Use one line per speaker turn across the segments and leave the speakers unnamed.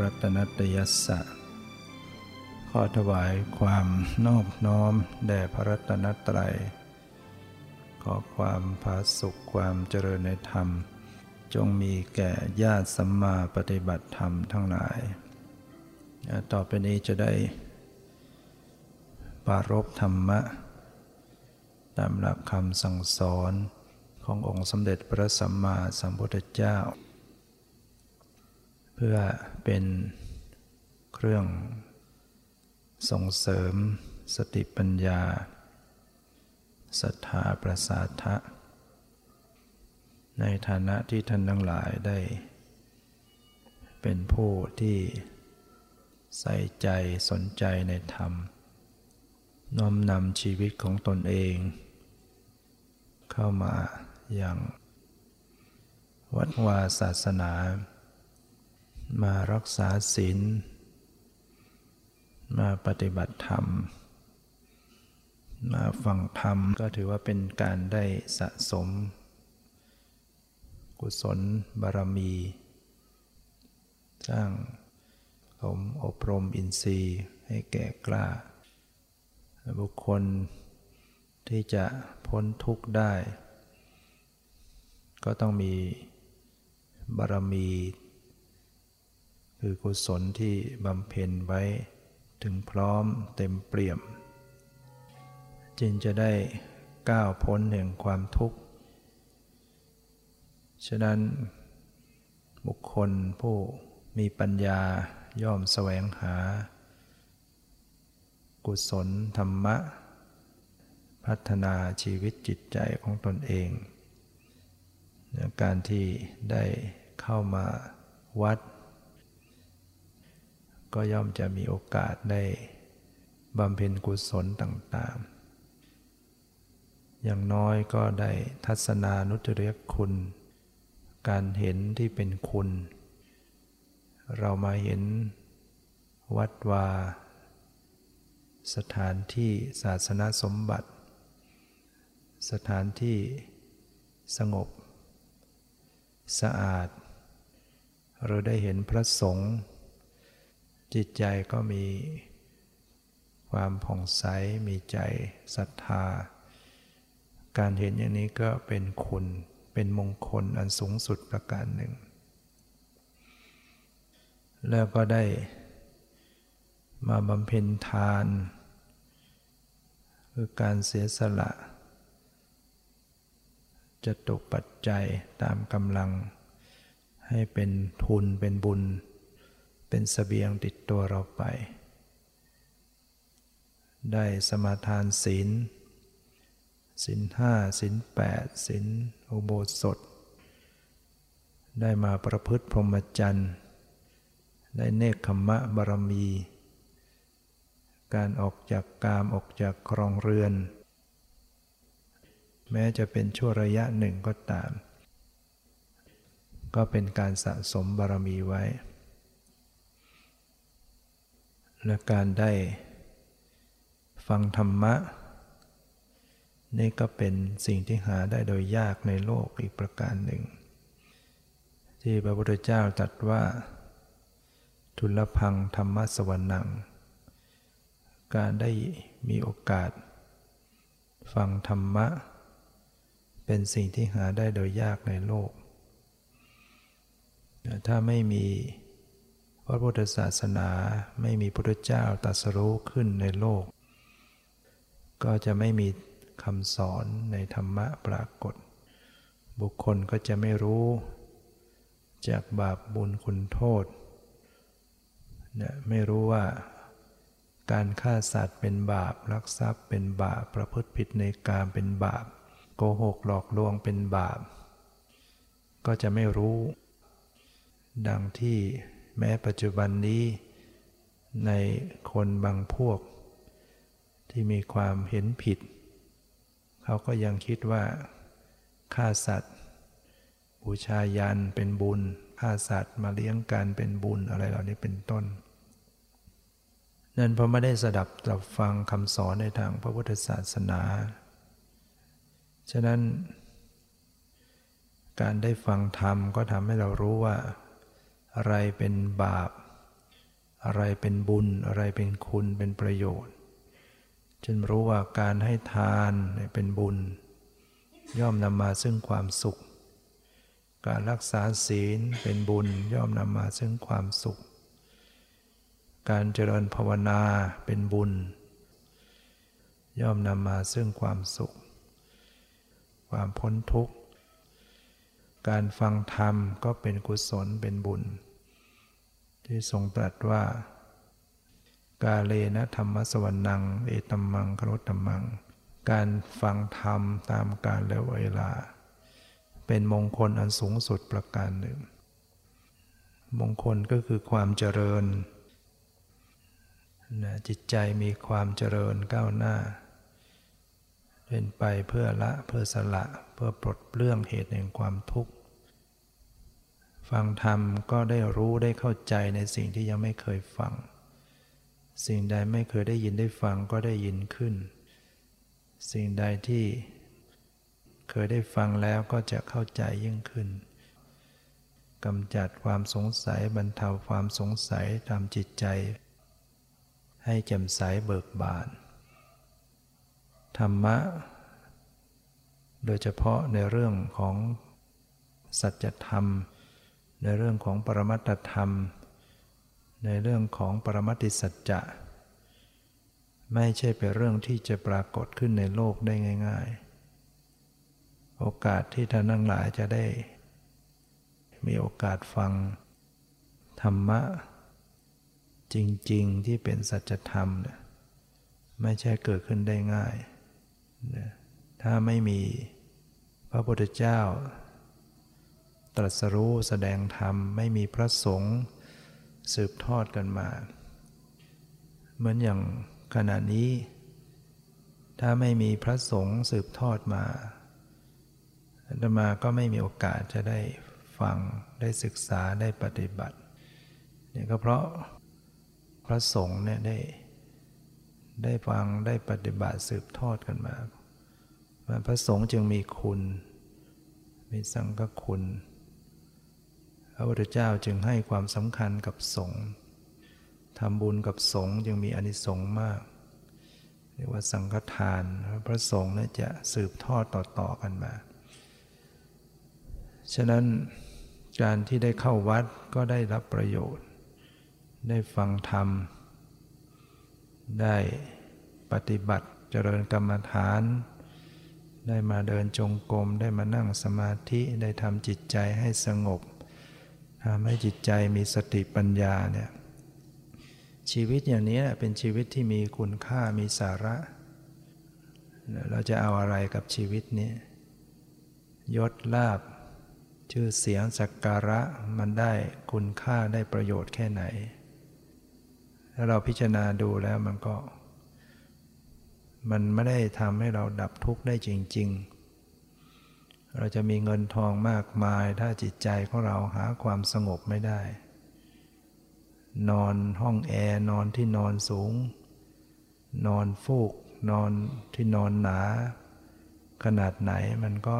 รัตนตยัสสะขอถวายความนอบน้อมแด่พระรัตนตรัย ขอความผาสุขความเจริญในธรรม จงมีแก่ญาติสัมมาปฏิบัติธรรมทั้งหลาย ต่อไปนี้จะได้ปารบธรรมะ ตามหลักคำสั่งสอนขององค์สมเด็จพระสัมมาสัมพุทธเจ้า พื่อเป็นเครื่องส่งเสริมสติปัญญาศรัทธาประสาทะ ในฐานะที่ท่านทั้งหลายได้ เป็นผู้ที่ใส่ใจสนใจในธรรม น้อมนำชีวิตของตนเอง เข้ามาอย่าง วัดวาศาสนา มารักษาศีล มาปฏิบัติธรรม มาฟังธรรมก็ถือว่าเป็นการได้สะสม กุศลบารมี สร้างสมอบรมอินทรีย์ให้แก่กล้า บุคคลที่จะพ้นทุกข์ได้ ก็ต้องมีบารมี คือกุศลที่บำเพ็ญไว้ถึงพร้อมเต็มเปี่ยม จึงจะได้ก้าวพ้นแห่งความทุกข์ ฉะนั้น บุคคลผู้มีปัญญาย่อมแสวงหา กุศลธรรมะ พัฒนาชีวิตจิตใจของตนเองการที่ได้เข้ามาวัด ก็ย่อมจะมีโอกาสได้บำเพ็ญกุศลต่างๆ อย่างน้อยก็ได้ทัศนานุตริยคุณ การเห็นที่เป็นคุณ เรามาเห็นวัดวา สถานที่ศาสนาสมบัติ สถานที่สงบ สะอาด เราได้เห็นพระสงฆ์ จิตใจก็มีความผ่องใสมีใจศรัทธา การเห็นอย่างนี้ก็เป็นคุณเป็นมงคลอันสูงสุดประการหนึ่ง แล้วก็ได้มาบำเพ็ญทาน คือการเสียสละ จะตกปัจจัยตามกำลัง ให้เป็นทุนเป็นบุญ เป็นสเสบียงติดตัวเราไป ได้สมาทานศีลศีลห้าศีลแปดศีลอุโบสถ ได้มาประพฤติพรหมจรรย์ได้เนคขมะบารมี การออกจากกามออกจากครองเรือน แม้จะเป็นชั่วระยะหนึ่งก็ตาม ก็เป็นการสะสมบารมีไว้ และการได้ฟังธรรมะ นี่ก็เป็นสิ่งที่หาได้โดยยากในโลกอีกประการหนึ่ง ที่พระพุทธเจ้าตรัสว่า ทุลพังธรรมสวรรนัง การได้มีโอกาส ฟังธรรมะ เป็นสิ่งที่หาได้โดยยากในโลก ถ้าไม่มี ระพุทธศาสนาไม่มีพระเจ้าตรัสรู้ขึ้นในโลก ก็จะไม่มีคำสอนในธรรมะปรากฏ บุคคลก็จะไม่รู้ จากบาปบุญคุณโทษนี่ยไม่รู้ว่าการฆ่าสัตว์เป็นบาป ลักทรัพย์เป็นบาป ประพฤติผิดในการเป็นบาป โกหกหลอกลวงเป็นบาป ก็จะไม่รู้ ดังที่ แม้ปัจจุบันนี้ในคนบางพวก ที่มีความเห็นผิด เขาก็ยังคิดว่าฆ่าสัตว์ บูชายันเป็นบุญฆ่าสัตว์มาเลี้ยงกันเป็นบุญอะไรเหล่านี้เป็นต้น นั่นเพราะไม่ได้สดับตับฟังคำสอนในทางพระพุทธศาสนา ฉะนั้นการได้ฟังธรรมก็ทำให้เรารู้ว่า อะไรเป็นบาป อะไรเป็นบุญ อะไรเป็นคุณเป็นประโยชน์จนรู้ว่าการให้ทานเป็นบุญ ย่อมนำมาซึ่งความสุข การรักษาศีลเป็นบุญย่อมนำมาซึ่งความสุข การเจริญภาวนาเป็นบุญ ย่อมนำมาซึ่งความสุข ความพ้นทุกข์ การฟังธรรมก็เป็นกุศลเป็นบุญ ที่ทรงตรัสว่า กาเลนะธรรมสวรนัง เอตัมมังครุตตมัง การฟังธรรมตามกาลและเวลา เป็นมงคลอันสูงสุดประการหนึ่ง มงคลก็คือความเจริญนะจิตใจมีความเจริญก้าวหน้า เป็นไปเพื่อละเพื่อสละเพื่อปลดเปลื้องเหตุแห่งความทุกข์ ฟังธรรมก็ได้รู้ได้เข้าใจในสิ่งที่ยังไม่เคยฟัง สิ่งใดไม่เคยได้ยินได้ฟังก็ได้ยินขึ้น สิ่งใดที่เคยได้ฟังแล้วก็จะเข้าใจยิ่งขึ้นกำจัดความสงสัยบรรเทาความสงสัยตามจิตใจ ให้แจ่มใสเบิกบาน ธรรมะ โดยเฉพาะในเรื่องของสัจธรรม ในเรื่องของปรมัตธรรม ในเรื่องของปรมัติสัจจะ ไม่ใช่เป็นเรื่องที่จะปรากฏขึ้นในโลกได้ง่าย ๆ โอกาสที่ท่านทั้งหลายจะได้ มีโอกาสฟัง ธรรมะ จริง ๆ ที่เป็นสัจธรรมเนี่ยไม่ใช่เกิดขึ้นได้ง่าย ถ้าไม่มีพระพุทธเจ้า ตรัสรู้แสดงธรรมไม่มีพระสงฆ์สืบทอดกันมา เหมือนอย่างขณะนี้ ถ้าไม่มีพระสงฆ์สืบทอดมาอาตมาก็ไม่มีโอกาสจะได้ฟังได้ศึกษาได้ปฏิบัติเนี่ยก็เพราะพระสงฆ์เนี่ยได้ ได้ฟังได้ปฏิบัติสืบทอดกันมาพระสงฆ์จึงมีคุณ มีสังฆคุณ พระพุทธเจ้าจึงให้ความสำคัญกับสงฆ์ทำบุญกับสงฆ์จึงมีอนิสงส์มาก เรียกว่าสังฆทาน พระสงฆ์จะสืบทอดต่อๆกันมา ฉะนั้นการที่ได้เข้าวัดก็ได้รับประโยชน์ ได้ฟังธรรม ได้ปฏิบัติเจริญกรรมฐาน ได้มาเดินจงกรม ได้มานั่งสมาธิได้ทำจิตใจให้สงบทำให้จิตใจมีสติปัญญาเนี่ยชีวิตอย่างนี้เป็นชีวิตที่มีคุณค่ามีสาระ เราจะเอาอะไรกับชีวิตนี้ยศลาบ ชื่อเสียงสักการะมันได้คุณค่าได้ประโยชน์แค่ไหน ถ้าเราพิจารณาดูแล้วมันก็ มันไม่ได้ทำให้เราดับทุกข์ได้จริง ๆ เราจะมีเงินทองมากมาย ถ้าจิตใจของเราหาความสงบไม่ได้ นอนห้องแอร์นอนที่นอนสูง นอนฟูก นอนที่นอนหนา ขนาดไหนมันก็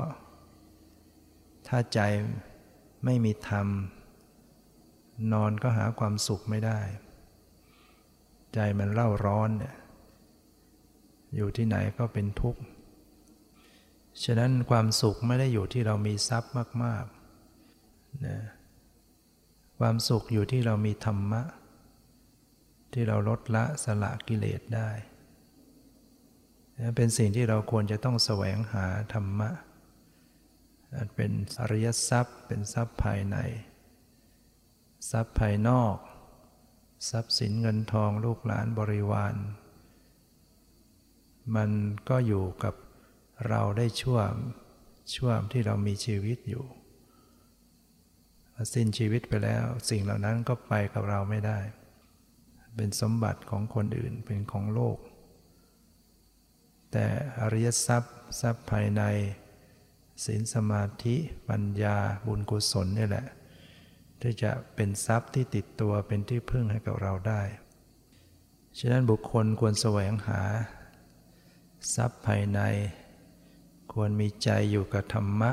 ถ้าใจไม่มีธรรม นอนก็หาความสุขไม่ได้ ใจมันเล่าร้อนเนี่ยอยู่ที่ไหนก็เป็นทุกข์ ฉะนั้นความสุขไม่ได้อยู่ที่เรามีทรัพย์มากๆนะความสุขอยู่ที่เรามีธรรมะ ที่เราลดละสละกิเลสได้ เป็นสิ่งที่เราควรจะต้องแสวงหาธรรมะเป็นอริยทรัพย์ เป็นทรัพย์ภายใน ทรัพย์ภายนอก ทรัพย์สินเงินทองลูกหลานบริวาร มันก็อยู่กับเราได้ช่วงช่วงที่เรามีชีวิตอยู่ สิ้นชีวิตไปแล้ว สิ่งเหล่านั้นก็ไปกับเราไม่ได้ เป็นสมบัติของคนอื่นเป็นของโลก แต่อริยทรัพย์ทรัพย์ภายในศีลสมาธิปัญญาบุญกุศลนี่แหละ ที่จะเป็นทรัพย์ที่ติดตัวเป็นที่พึ่งให้กับเราได้ ฉะนั้นบุคคลควรแสวงหา ทรัพย์ภายใน ควรมีใจอยู่กับธรรมะ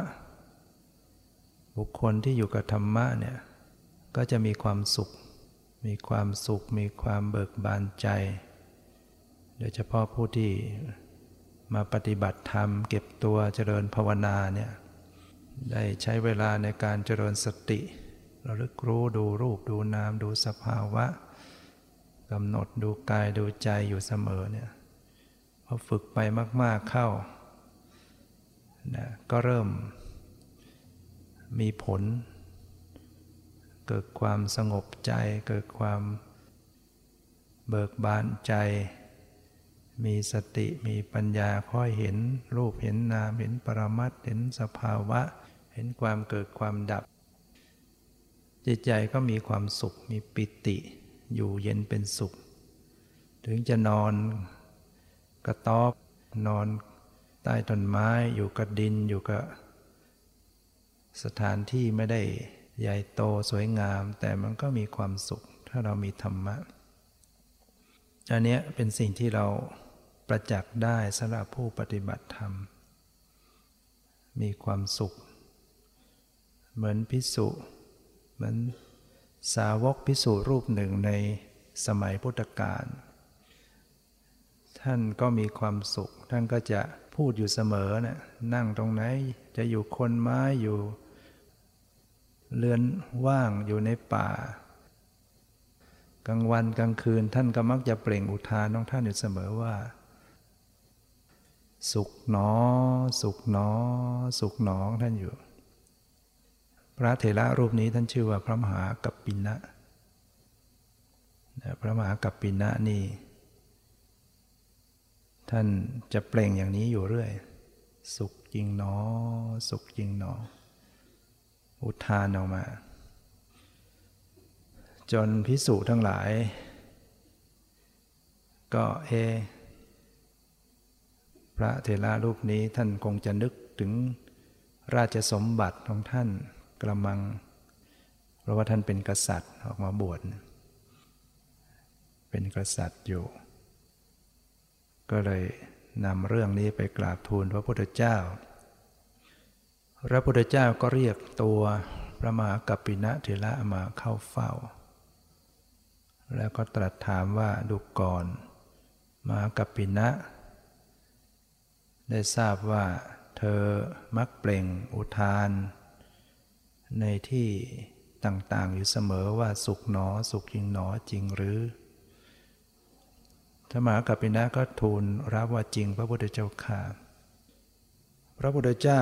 บุคคลที่อยู่กับธรรมะเนี่ยก็จะมีความสุข มีความสุข มีความเบิกบานใจ โดยเฉพาะผู้ที่มาปฏิบัติธรรม เก็บตัวเจริญภาวนาเนี่ยได้ใช้เวลาในการเจริญสติ ระลึกรู้ดูรูปดูนามดูสภาวะกำหนดดูกายดูใจอยู่เสมอเนี่ยพอฝึกไปมาก ๆเข้านะก็เริ่มมีผล เกิดความสงบใจ เกิดความเบิกบานใจ มีสติมีปัญญาค่อยเห็นรูปเห็นนามเห็นปรมัตเห็นสภาวะ เห็นความเกิดความดับ จิตใจก็มีความสุขมีปิติ อยู่เย็นเป็นสุข ถึงจะนอนกระต๊อบนอนใต้ต้นไม้อยู่กับดินอยู่กับสถานที่ไม่ได้ใหญ่โตสวยงาม แต่มันก็มีความสุข ถ้าเรามีธรรมะ อันนี้เป็นสิ่งที่เราประจักษ์ได้สำหรับผู้ปฏิบัติธรรม มีความสุข เหมือนพิสุ เหมือนสาวกพิสุรูปหนึ่งในสมัยพุทธกาลท่านก็มีความสุข ท่านก็จะพูดอยู่เสมอนะ่ะนั่งตรงไหนจะอยู่คนไม้อยู่เรือนว่างอยู่ในป่ากลางวันกลางคืนท่านก็มักจะเปล่งอุทานของท่านอยู่เสมอว่า สุขหนอ สุขหนอ สุขหนอท่านอยู่ พระเถระรูปนี้ท่านชื่อว่าพระมหากัปปินะพระมหากัปปินะนี่ ท่านจะเปล่งอย่างนี้อยู่เรื่อย สุขจริงหนอ สุขจริงหนอ อุทานออกมา จนพิสูจทั้งหลาย ก็เอ พระเทระรูปนี้ท่านคงจะนึกถึงราชสมบัติของท่าน กระมัง เพราะว่าท่านเป็นกษัตริย์ออกมาบวชเป็นกษัตริย์อยู่ ก็เลยนำเรื่องนี้ไปกราบทูลพระพุทธเจ้า พระพุทธเจ้าก็เรียกตัวพระมหากัปปินะเถระมาเข้าเฝ้า แล้วก็ตรัสถามว่าดูก่อนมหากัปปินะ ได้ทราบว่าเธอมักเปล่งอุทาน ในที่ต่างๆอยู่เสมอว่าสุขหนอ สุขจริงหนอจริงหรือธรรมากัปปินะก็ทูลรับว่าจริงพระพุทธเจ้าค่ะ พระพุทธเจ้า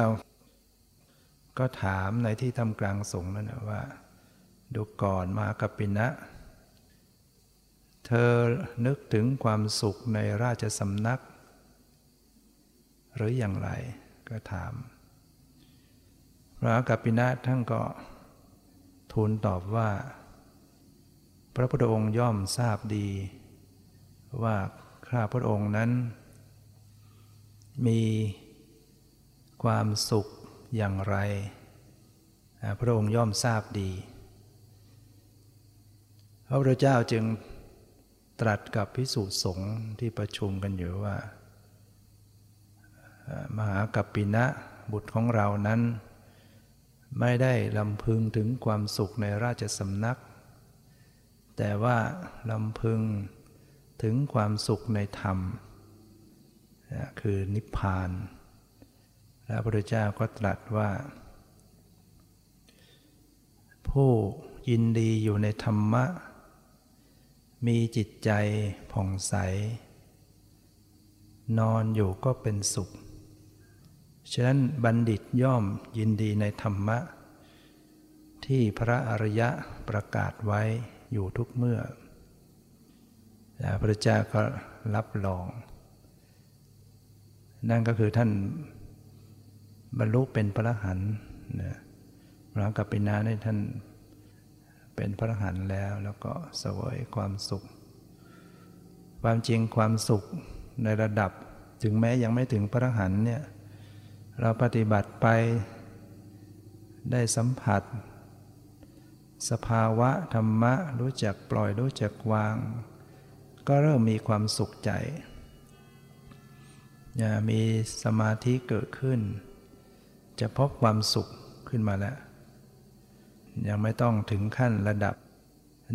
ก็ถามในที่ทำกลางสงฆ์นั่นนะว่า ดูก่อนมากัปปินะ เธอนึกถึงความสุขในราชสำนัก หรืออย่างไรก็ถาม พระกัปปินะท่านก็ทูลตอบว่า พระพุทธองค์ย่อมทราบดี ว่าข้าพระองค์นั้น มีความสุขอย่างไร พระองค์ย่อมทราบดี พระพุทธเจ้าจึงตรัสกับพิสุสงฆ์ที่ประชุมกันอยู่ว่า มหากัปปินะบุตรของเรานั้น ไม่ได้ลำพึงถึงความสุขในราชสำนัก แต่ว่าลำพึงถึงความสุขในธรรมคือนิพพาน แล้วพระพุทธเจ้าก็ตรัสว่า ผู้ยินดีอยู่ในธรรมะ มีจิตใจผ่องใส นอนอยู่ก็เป็นสุข ฉะนั้นบัณฑิตย่อมยินดีในธรรมะ ที่พระอริยะประกาศไว้อยู่ทุกเมื่อพระพุทธเจ้าก็รับรอง นั่นก็คือท่านบรรลุเป็นพระหันนะหลังกับปินาในท่านเป็นพระหันแล้วแล้วก็สวยความสุข ความจริงความสุขในระดับถึงแม้ยังไม่ถึงพระหันเนี่ย เราปฏิบัติไปได้สัมผัส สภาวะธรรมะรู้จักปล่อยรู้จักวาง ก็เริ่มมีความสุขใจมีสมาธิเกิดขึ้น จะพบความสุขขึ้นมาแล้ว ยังไม่ต้องถึงขั้นระดับ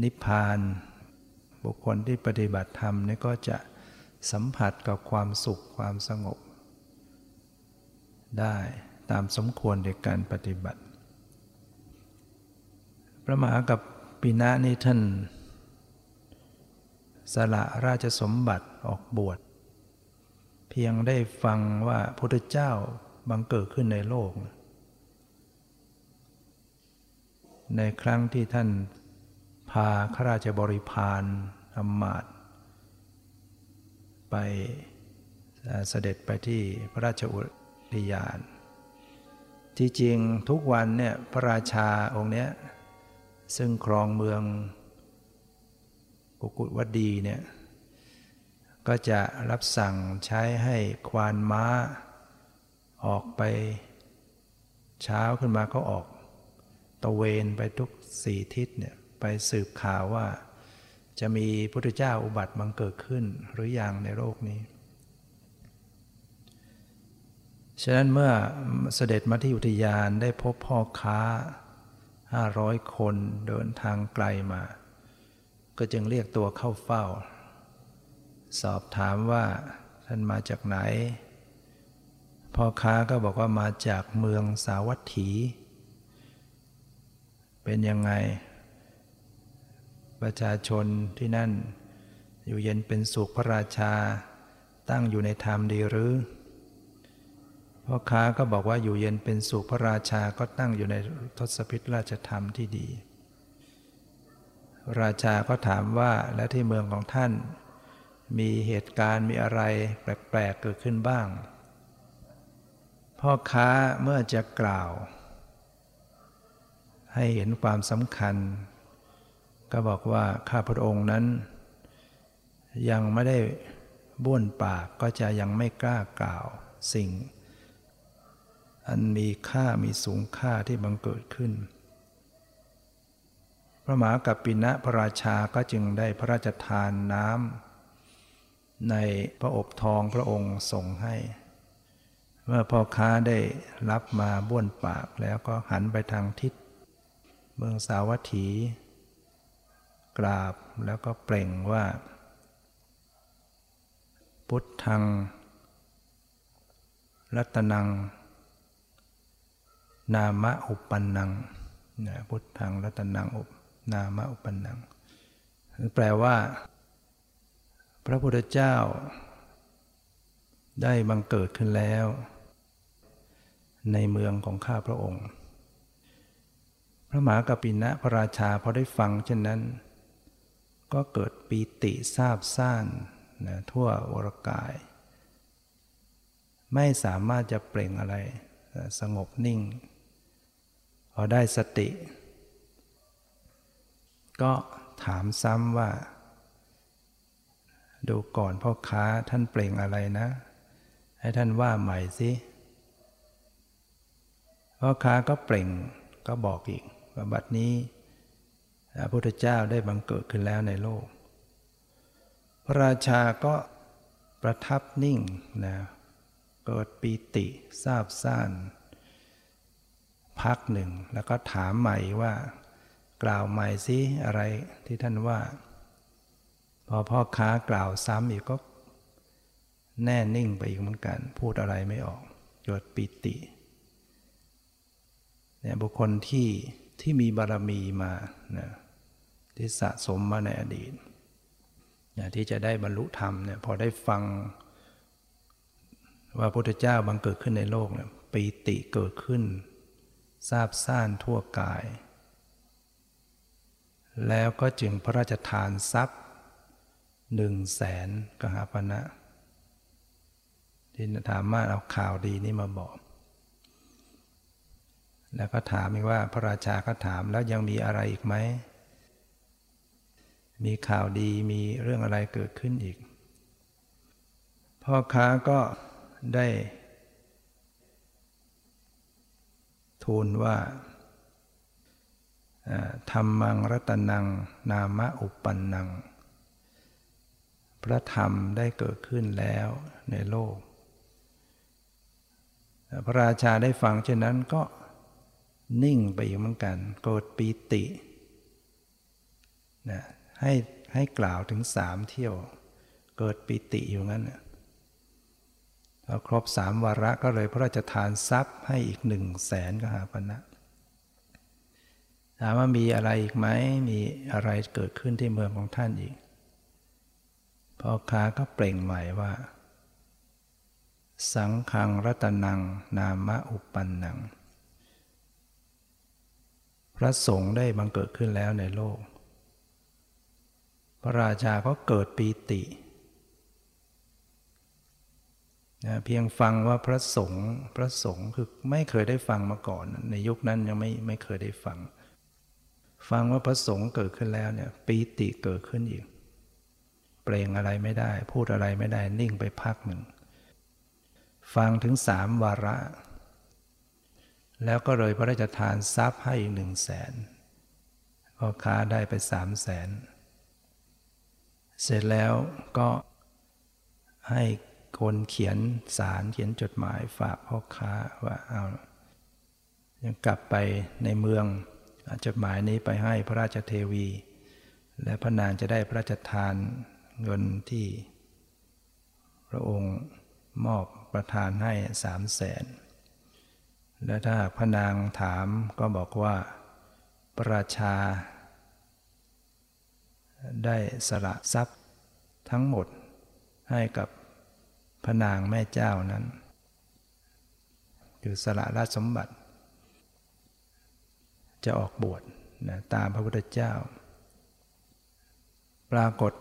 นิพพาน บุคคลที่ปฏิบัติธรรมนี่ก็จะสัมผัสกับความสุขความสงบ ได้ตามสมควรในการปฏิบัติ พระมหากับปีนะนี่ท่านสละราชสมบัติออกบวช เพียงได้ฟังว่าพระพุทธเจ้าบังเกิดขึ้นในโลก ในครั้งที่ท่านพาข้าราชบริพารอำมาตไปเสด็จไปที่พระราชอุ ทยาน ที่จริงทุกวันเนี่ยพระราชาองค์เนี้ยซึ่งครองเมืองกุกุฏวดีเนี่ยก็จะรับสั่งใช้ให้ควานม้า ออกไป เช้าขึ้นมาก็ออก ตะเวนไปทุกสี่ทิศเนี่ยไปสืบข่าวว่า จะมีพุทธเจ้าอุบัติบังเกิดขึ้นหรืออยังในโลกนี้ ฉะนั้นเมื่อเสด็จมาที่อุทยานได้พบพ่อค้าห้าร้อยคนเดินทางไกลมา ก็จึงเรียกตัวเข้าเฝ้า สอบถามว่าท่านมาจากไหน พ่อค้าก็บอกว่ามาจากเมืองสาวัตถี เป็นยังไง ประชาชนที่นั่น อยู่เย็นเป็นสุขพระราชา ตั้งอยู่ในธรรมดีหรือ พ่อค้าก็บอกว่าอยู่เย็นเป็นสุขพระราชาก็ตั้งอยู่ในทศพิธราชธรรมที่ดี ราชาก็ถามว่าและที่เมืองของท่าน มีเหตุการณ์มีอะไรแปลกๆเกิดขึ้นบ้าง พ่อค้าเมื่อจะกล่าว ให้เห็นความสำคัญ ก็บอกว่าข้าพระองค์นั้น ยังไม่ได้บ้วนปากก็จะยังไม่กล้ากล่าวสิ่ง อันมีค่ามีสูงค่าที่บังเกิดขึ้น พระมหากัปปินะพระราชาก็จึงได้พระราชทานน้ำในพระอบทองพระองค์ส่งให้ เมื่อพ่อค้าได้รับมาบ้วนปากแล้วก็หันไปทางทิศ เมืองสาวัตถี กราบแล้วก็เปล่งว่า พุทธัง รัตนัง นามะอุปันนังนะพุทธังรัตนังอุปนามะอุปันนัง แปลว่า พระพุทธเจ้า ได้บังเกิดขึ้นแล้ว ในเมืองของข้าพระองค์ พระมหากปินะพระราชาพอได้ฟังเช่นนั้น ก็เกิดปีติทราบซ่านนะทั่ววรกาย ไม่สามารถจะเปล่งอะไร สงบนิ่ง พอได้สติ ก็ถามซ้ำว่า ดูก่อนพ่อค้าท่านเปล่งอะไรนะ ให้ท่านว่าใหม่สิพ่อค้าก็เปล่งก็บอกอีกว่าบัดนี้พระพุทธเจ้าได้บังเกิดขึ้นแล้วในโลก พระราชาก็ประทับนิ่งนะเกิดปีติทราบซ่าน พักหนึ่ง แล้วก็ถามใหม่ว่ากล่าวใหม่สิอะไรที่ท่านว่า พอพ่อค้ากล่าวซ้ำอีกก็ แน่นิ่งไปอีกเหมือนกัน พูดอะไรไม่ออกเกิดปีติเนี่ยบุคคลที่ที่มีบารมีมานะที่สะสมมาในอดีตนะที่จะได้บรรลุธรรมเนี่ยพอได้ฟัง ว่าพระพุทธเจ้าบังเกิดขึ้นในโลกเนี่ยปีติเกิดขึ้น ทราบซ่านทั่วกาย แล้วก็จึงพระราชทานทรัพย์หนึ่งแสนกหาปณะที่ถามมาเอาข่าวดีนี้มาบอก แล้วก็ถามอีกว่าพระราชาก็ถามแล้วยังมีอะไรอีกไหม มีข่าวดีมีเรื่องอะไรเกิดขึ้นอีก พ่อค้าก็ได้ ทูลว่าธรรมังรัตนัง นามะอุปันนัง พระธรรมได้เกิดขึ้นแล้วในโลก พระราชาได้ฟังเช่นนั้นก็นิ่งไปอีกเหมือนกันเกิดปีตินะให้ให้กล่าวถึงสามเที่ยว เกิดปีติอยู่งั้น พอครบสามวาระก็เลยพระราชทานทรัพย์ให้อีกหนึ่งแสนกหาปณะถามว่ามีอะไรอีกไหมมีอะไรเกิดขึ้นที่เมืองของท่านอีกพ่อค้าก็เปล่งใหม่ว่า สังขังรัตนัง นามะอุปันนัง พระสงฆ์ได้บังเกิดขึ้นแล้วในโลก พระราชาก็เกิดปีติ นะเพียงฟังว่าพระสงฆ์พระสงฆ์คือไม่เคยได้ฟังมาก่อน ในยุคนั้นยังไม่ไม่เคยได้ฟัง ฟังว่าพระสงฆ์เกิดขึ้นแล้วเนี่ยปีติเกิดขึ้นอีกเปล่งอะไรไม่ได้ พูดอะไรไม่ได้นิ่งไปพักหนึ่ง ฟังถึงสามวาระ แล้วก็เลยพระราชทานทรัพย์ให้อีกหนึ่งแสนพ่อค้าได้ไปสามแสนเสร็จแล้วก็ให้ คนเขียนสารเขียนจดหมายฝากพ่อค้าว่าเอายังกลับไปในเมืองจดหมายนี้ไปให้พระราชเทวี และพระนางจะได้พระราชทานเงินที่ พระองค์มอบประทานให้สามแสนและถ้าพระนางถามก็บอกว่าประราชา ได้สละทรัพย์ทั้งหมดให้กับ พระนางแม่เจ้านั้น คือสละราชสมบัติ จะออกบวชนะตามพระพุทธเจ้า ปรากฏ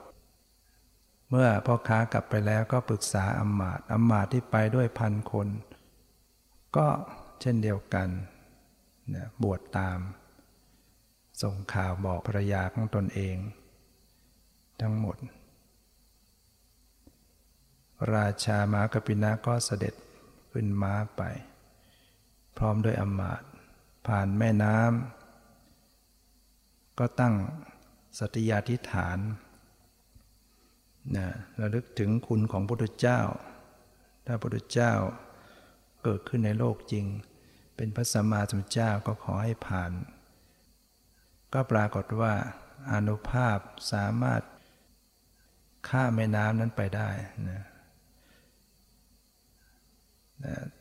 เมื่อพ่อค้ากลับไปแล้วก็ปรึกษาอัมมาตอัมมาตที่ไปด้วยพันคน ก็เช่นเดียวกันนะบวชตาม ส่งข่าวบอกภรรยาของตนเอง ทั้งหมด ราชามากปินะก็เสด็จขึ้นม้าไป พร้อมด้วยอมาตผ่านแม่น้ำก็ตั้งสติยาธิฐานนะระลึกถึงคุณของพระพุทธเจ้า ถ้าพระพุทธเจ้าเกิดขึ้นในโลกจริง เป็นพระสัมมาสัมพุทธเจ้าก็ขอให้ผ่าน ก็ปรากฏว่าอนุภาพสามารถข้าแม่น้ำนั้นไปได้นะ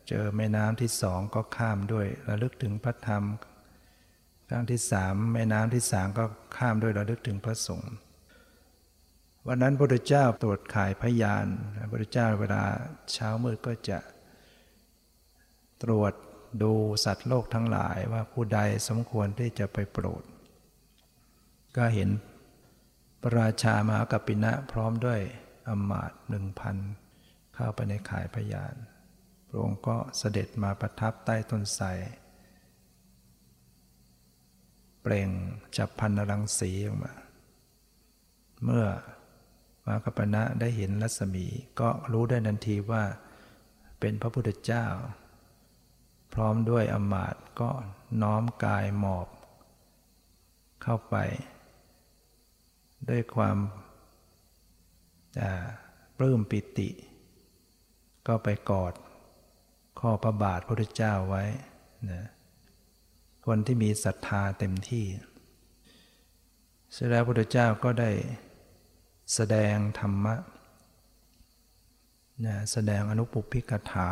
เจอแม่น้ำที่สองก็ข้ามด้วยระลึกถึงพระธรรม ครั้งที่สามแม่น้ำที่สามก็ข้ามด้วยระลึกถึงพระสงฆ์วันนั้นพระพุทธเจ้าตรวจขายพยานพระพุทธเจ้าเวลาเช้ามืดก็จะตรวจดูสัตว์โลกทั้งหลายว่าผู้ใดสมควรที่จะไปโปรด ก็เห็นพระราชามหากัปปินะพร้อมด้วยอมาตหนึ่งพันเข้าไปในขายพยาน พระองค์ก็เสด็จมาประทับใต้ต้นไทรเปล่งจับพันรังสีออกมา เมื่อมากัปณะได้เห็นรัศมี ก็รู้ได้ทันทีว่าเป็นพระพุทธเจ้า พร้อมด้วยอมาตก็น้อมกายหมอบ เข้าไป ด้วยความปลื้มปิติ ก็ไปกอด ข้อพระบาทพระพุทธเจ้าไว้นะคนที่มีศรัทธาเต็มที่ เสร็จแล้วพระพุทธเจ้าก็ได้แสดงธรรมะนะแสดงอนุปุพิกถา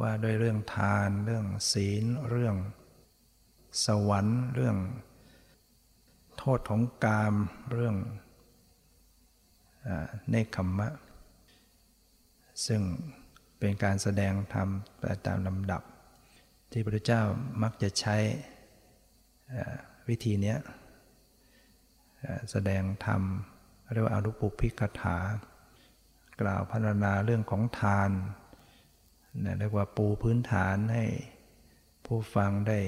ว่าด้วยเรื่องทานเรื่องศีล เรื่องสวรรค์ เรื่องโทษของกามเรื่องเนคขมมะ ซึ่ง เป็นการแสดงธรรมตามลำดับ ที่พระเจ้ามักจะใช้วิธีนี้แสดงธรรมเรียกว่าอนุปุพิกถา กล่าวพรรณนาเรื่องของทานเรียกว่าปูพื้นฐานให้ผู้ฟังได้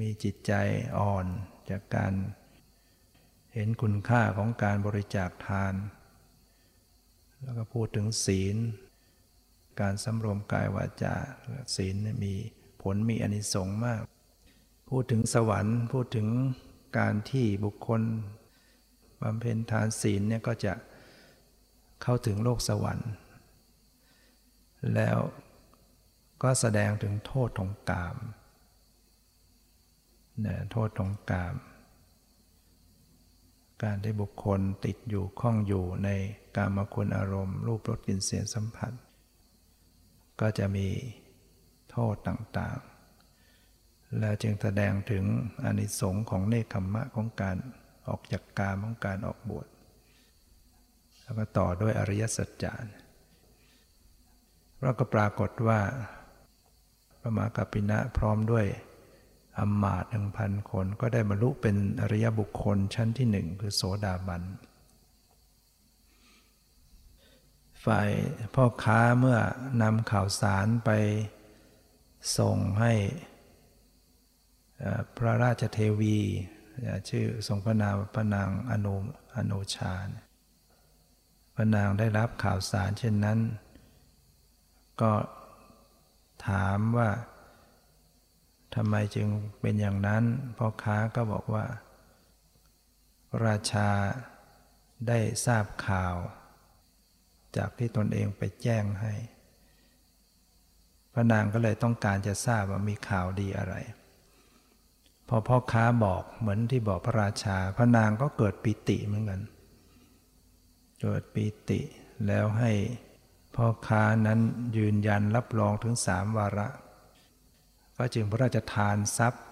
มีจิตใจอ่อนจากการเห็นคุณค่าของการบริจาคทาน แล้วก็พูดถึงศีล การสำรวมกายวาจาศีลมีผลมีอนิสงส์มาก พูดถึงสวรรค์ พูดถึงการที่บุคคลบำเพ็ญทานศีลเนี่ยก็จะเข้าถึงโลกสวรรค์ แล้วก็แสดงถึงโทษของกามนะโทษของกาม การที่บุคคลติดอยู่ข้องอยู่ในกามคุณอารมณ์ รูปรสกลิ่นเสียงสัมผัส ก็จะมีโทษต่างๆ และจึงแสดงถึงอนิสงค์ของเนคขมมะของการออกจากกามของการออกบวช แล้วก็ต่อด้วยอริยสัจจานแล้วก็ปรากฏว่า พระมหากัปปินะพร้อมด้วยอมมาตหนึ่งพันคนก็ได้บรรลุเป็นอริยบุคคลชั้นที่หนึ่งคือโสดาบัน ฝ่ายพ่อค้าเมื่อนำข่าวสารไปส่งให้พระราชเทวีชื่อทรงพระนามพระนางอนุอนุชาพระนางได้รับข่าวสารเช่นนั้น ก็ถามว่าทำไมจึงเป็นอย่างนั้นพ่อค้าก็บอกว่า ราชาได้ทราบข่าว จากที่ตนเองไปแจ้งให้ พระนางก็เลยต้องการจะทราบว่ามีข่าวดีอะไร พอพ่อค้าบอกเหมือนที่บอกพระราชา พระนางก็เกิดปิติเหมือนกัน เกิดปิติแล้วให้พ่อค้านั้นยืนยันรับรองถึงสามวาระ ก็จึงพระราชทานทรัพย์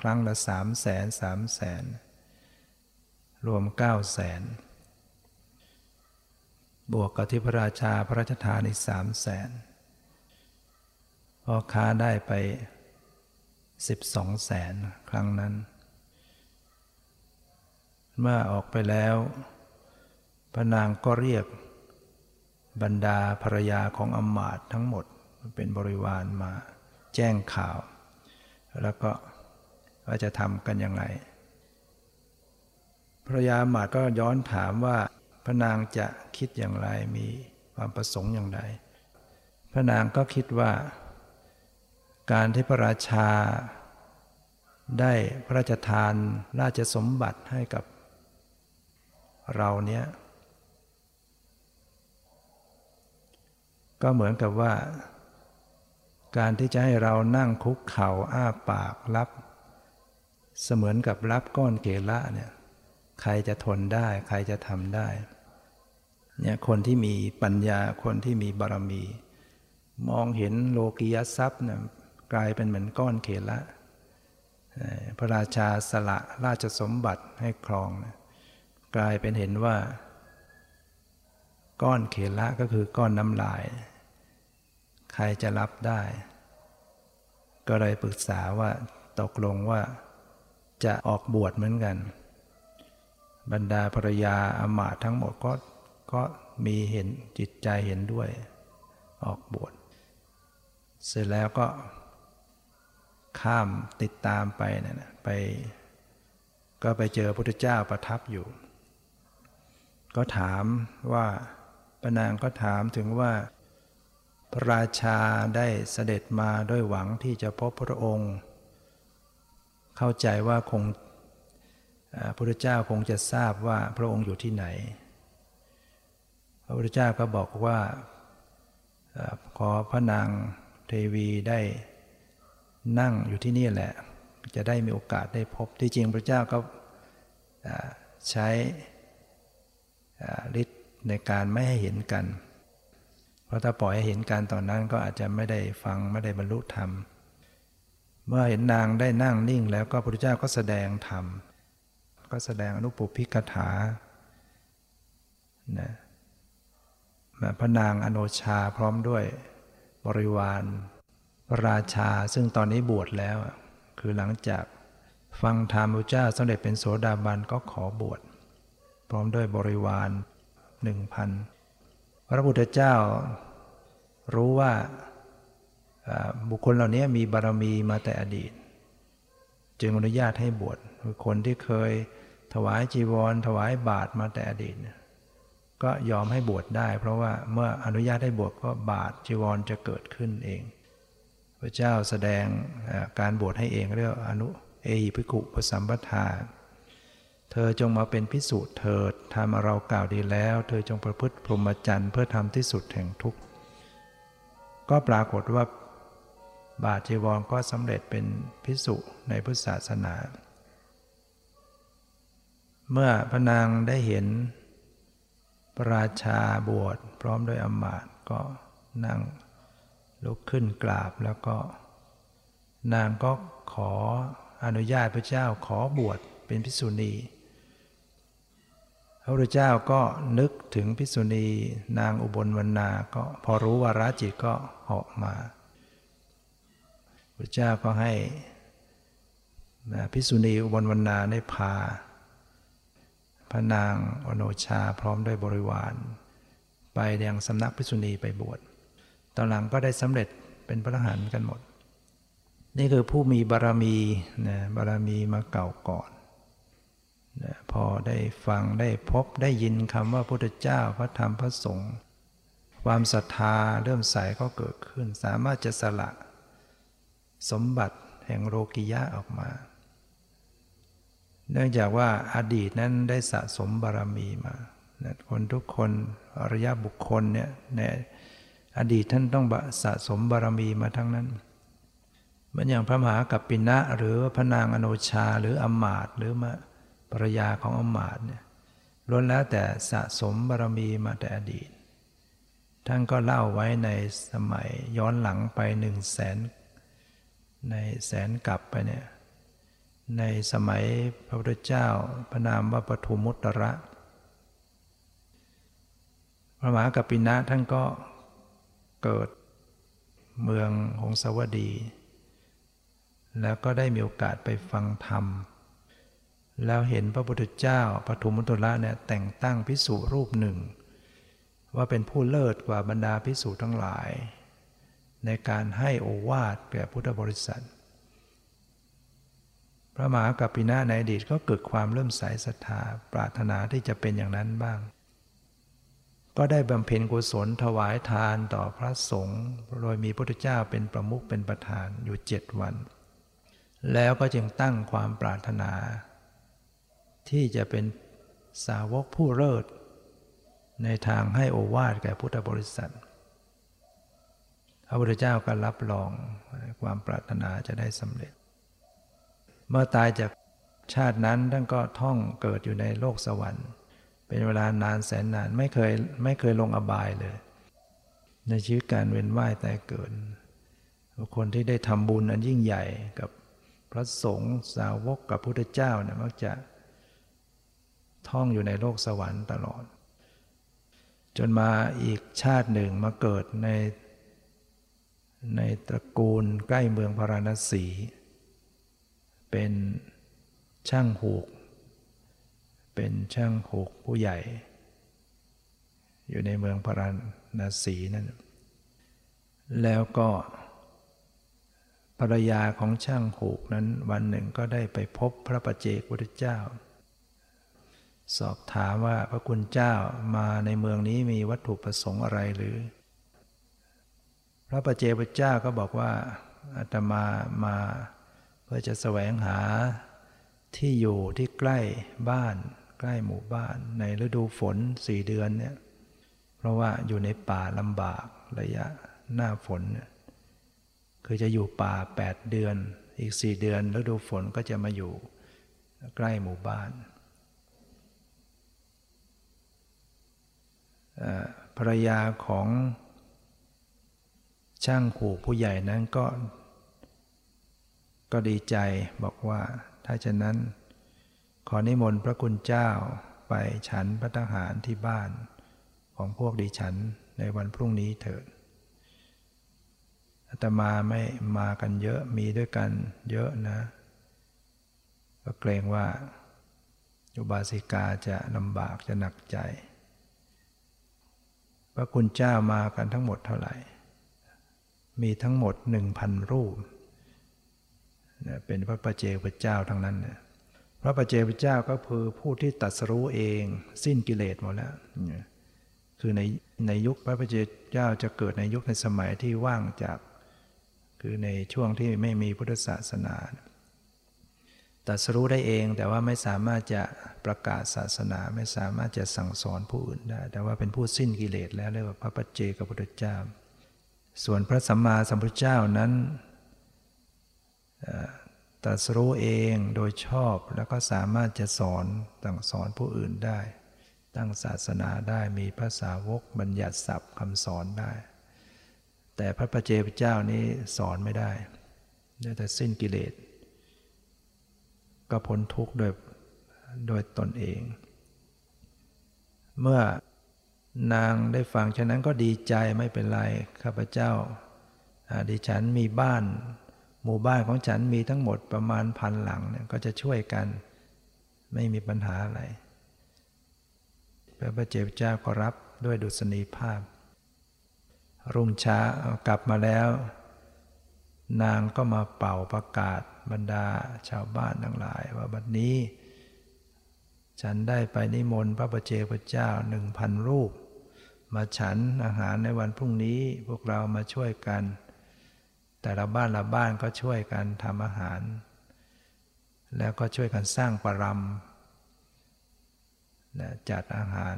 ครั้งละสามแสนสามแสนรวมเก้าแสน บวกกับที่พระราชาพระราชทานอีกสามแสนพ่อค้าได้ไปสิบสองแสนครั้งนั้น เมื่อออกไปแล้ว พระนางก็เรียกบรรดาภรรยาของอมาตทั้งหมดเป็นบริวารมาแจ้งข่าว แล้วก็ว่าจะทำกันยังไงพระยาหมาดก็ย้อนถามว่า พระนางจะคิดอย่างไรมีความประสงค์อย่างไร พระนางก็คิดว่า การที่พระราชา ได้พระราชทานราชสมบัติให้กับเราเนี้ยก็เหมือนกับว่า การที่จะให้เรานั่งคุกเข่าอ้าปากรับ เสมือนกับรับก้อนเกละเนี่ยใครจะทนได้ ใครจะทำได้ เนี่ยคนที่มีปัญญาคนที่มีบารมี มองเห็นโลกียทรัพย์เนี่ยกลายเป็นเหมือนก้อนเกละพระราชาสละราชสมบัติให้ครองกลายเป็นเห็นว่า ก้อนเขละก็คือก้อนน้ำลาย ใครจะรับได้ ก็เลยปรึกษาว่าตกลงว่าจะออกบวชเหมือนกัน บรรดาภรรยาอมาตทั้งหมดก็ ก็มีเห็นจิตใจเห็นด้วย ออกบวชเสร็จแล้วก็ข้ามติดตามไปนะไป ก็ไปเจอพระพุทธเจ้าประทับอยู่ ก็ถามว่าปนางก็ถามถึงว่าพระราชาได้เสด็จมาด้วยหวังที่จะพบพระองค์ เข้าใจว่าคงพระพุทธเจ้าคงจะทราบว่าพระองค์อยู่ที่ไหน ระพุทธเจ้าก็บอกว่าขอพระนางเทวีได้นั่งอยู่ที่นี่แหละ จะได้มีโอกาสได้พบที่จริงพระเจ้าก็ใช้ฤทธิ์ในการไม่ให้เห็นกัน เพราะถ้าปล่อยให้เห็นการตอนนั้นก็อาจจะไม่ได้ฟังไม่ได้บรรลุธรรม เมื่อเห็นนางได้นั่งนิ่งแล้วก็พระพุทธเจ้าก็แสดงธรรม ก็แสดงอนุปุพิกถานะ พระนางอโนชาพร้อมด้วยบริวาร พระราชาซึ่งตอนนี้บวชแล้ว คือหลังจากฟังธรรมพระเจ้าสำเร็จเป็นโสดาบันก็ขอบวชพร้อมด้วยบริวารหนึ่งพันพระพุทธเจ้ารู้ว่าบุคคลเหล่านี้มีบารมีมาแต่อดีต จึงอนุญาตให้บวชคือคนที่เคยถวายจีวรถวายบาตรมาแต่อดีต ก็ยอมให้บวชได้ เพราะว่าเมื่ออนุญาตให้บวชก็บาตรจีวรจะเกิดขึ้นเอง พระเจ้าแสดงการบวชให้เองเรียกอนุเอหิภิกขุปสัมปทา เธอจงมาเป็นพิสูจน์เถิดทำเรากล่าวดีแล้ว เธอจงประพฤติพรหมจรรย์เพื่อทำที่สุดแห่งทุกข์ก็ปรากฏว่าบาทจีวรก็สำเร็จเป็นพิสุในพุทธศาสนา เมื่อพระนางได้เห็น พระราชาบวชพร้อมด้วยอมาตย์ก็นั่งลุกขึ้นกราบแล้วก็ นางก็ขออนุญาตพระเจ้าขอบวชเป็นพิสุณี พระพุทธเจ้าก็นึกถึงพิสุณี นางอุบลวรรณาก็พอรู้วาราจิตก็เหาะมาพระเจ้าก็ให้พิสุณีอุบลวรรณาได้พา พระนางอโนชาพร้อมด้วยบริวาร ไปยังสำนักพิสุณีไปบวชตอนหลังก็ได้สำเร็จเป็นพระรหันต์กันหมด นี่คือผู้มีบารมีนะบารมีมาเก่าก่อนนะพอได้ฟังได้พบได้ยินคำว่าพุทธเจ้าพระธรรมพระสงฆ์ความศรัทธาเริ่มใสก็เกิดขึ้น สามารถจะสละ สมบัติแห่งโลกิยะออกมา เนื่องจากว่าอดีตนั้นได้สะสมบารมีมาคนทุกคนอริยบุคคลเนี่ยในอดีตท่านต้องสะสมบารมีมาทั้งนั้นเหมือนอย่างพระมหากัปปินะ หรือพระนางอโนชาหรืออมาตหรือมาภรยาของอมาตเนี่ยล้วนแล้วแต่สะสมบารมีมาแต่อดีต ท่านก็เล่าไว้ในสมัยย้อนหลังไปหนึ่งแสนในแสนกลับไปเนี่ย ในสมัยพระพุทธเจ้าพระนามว่าปทุมุตระ พระมหากัปปินะท่านก็เกิดเมืองหงสาวดี แล้วก็ได้มีโอกาสไปฟังธรรม แล้วเห็นพระพุทธเจ้าปฐุมุตุละเนี่ยแต่งตั้งพิสุรูปหนึ่ง ว่าเป็นผู้เลิศกว่าบรรดาพิสุทั้งหลาย ในการให้โอวาทแก่พุทธบริษัท ระมหากัปปินะในอดีตก็เกิดความเริ่มใสศรัทธาปรารถนาที่จะเป็นอย่างนั้นบ้าง ก็ได้บำเพ็ญกุศลถวายทานต่อพระสงฆ์โดยมีพระพุทธเจ้าเป็นประมุขเป็นประธานอยู่เจ็ดวัน แล้วก็จึงตั้งความปรารถนา ที่จะเป็นสาวกผู้เลิศในทางให้โอวาทแก่พุทธบริษัท พระพุทธเจ้าก็รับรองความปรารถนาจะได้สำเร็จ เมื่อตายจากชาตินั้นท่านก็ท่องเกิดอยู่ในโลกสวรรค์ เป็นเวลานานแสนนานไม่เคยไม่เคยลงอบายเลย ในชีวิตการเวียนว่ายแต่เกิดคนที่ได้ทำบุญอันยิ่งใหญ่กับพระสงฆ์สาวกกับพุทธเจ้าเนี่ยมักจะท่องอยู่ในโลกสวรรค์ตลอด จนมาอีกชาติหนึ่งมาเกิดใน ในตระกูลใกล้เมืองพาราณสี เป็นช่างหูก เป็นช่างหูกผู้ใหญ่ อยู่ในเมืองพาราณสีนั่น แล้วก็ภรรยาของช่างหูกนั้นวันหนึ่งก็ได้ไปพบพระประเจกพุทธเจ้า สอบถามว่าพระคุณเจ้ามาในเมืองนี้มีวัตถุประสงค์อะไรหรือ พระประเจกพุทธเจ้าก็บอกว่าอาตมามาเพื่อจะแสวงหาที่อยู่ที่ใกล้บ้าน ใกล้หมู่บ้าน ในฤดูฝนสี่เดือนเนี่ยเพราะว่าอยู่ในป่าลำบากระยะหน้าฝนเนี่ยคือจะอยู่ป่าแปดเดือน อีกสี่เดือนฤดูฝนก็จะมาอยู่ใกล้หมู่บ้านภรรยาของช่างหูผู้ใหญ่นั้นก็ ก็ดีใจบอกว่า ถ้าฉะนั้น ขอนิมนต์พระคุณเจ้าไปฉันพระทหารที่บ้าน ของพวกดิฉันในวันพรุ่งนี้เถิดอาตมาไม่มากันเยอะมีด้วยกันเยอะนะ ก็เกรงว่าอุบาสิกาจะลำบากจะหนักใจ พระคุณเจ้ามากันทั้งหมดเท่าไหร่ มีทั้งหมดหนึ่งพันรูป เป็นพระประเจพระเจ้าทั้งนั้นเนี่ยพระปัจเจกเจ้าก็คือผู้ที่ตัดสรู้เองสิ้นกิเลสหมดแล้วคือในในยุคพระปัจเจเจ้าจะเกิดในยุคในสมัยที่ว่างจาก คือในช่วงที่ไม่มีพุทธศาสนาตัดสรู้ได้เองแต่ว่าไม่สามารถจะประกาศศาสนาไม่สามารถจะสั่งสอนผู้อื่นได้ แต่ว่าเป็นผู้สิ้นกิเลสแล้วเรียกว่าพระปัจเจกพุทธเจ้า ส่วนพระสัมมาสัมพุทธเจ้านั้น ตัสรู้เองโดยชอบแล้วก็สามารถจะสอนตั้งสอนผู้อื่นได้ ตั้งศาสนาได้มีภาษาวกบัญญัติศัพท์คำสอนได้ แต่พระประเจพเจ้านี้สอนไม่ได้ได้แต่สิ้นกิเลส ก็พ้นทุกข์โดยโดยตนเอง เมื่อนางได้ฟังฉะนั้นก็ดีใจไม่เป็นไรข้าพเจ้าดิฉันมีบ้าน หมู่บ้านของฉันมีทั้งหมดประมาณพันหลังเนี่ยก็จะช่วยกัน ไม่มีปัญหาอะไรพระประเจ้าเจ้าก็รับด้วยดุษณีภาพ รุ่งเช้ากลับมาแล้ว นางก็มาเป่าประกาศบรรดาชาวบ้านทั้งหลาย ว่าบัดนี้ ฉันได้ไปนิมนต์พระประเจ้าเจ้าหนึ่งพันรูป มาฉันอาหารในวันพรุ่งนี้พวกเรามาช่วยกัน แต่ละบ้านละบ้านก็ช่วยกันทำอาหาร แล้วก็ช่วยกันสร้างปรำจัดอาหาร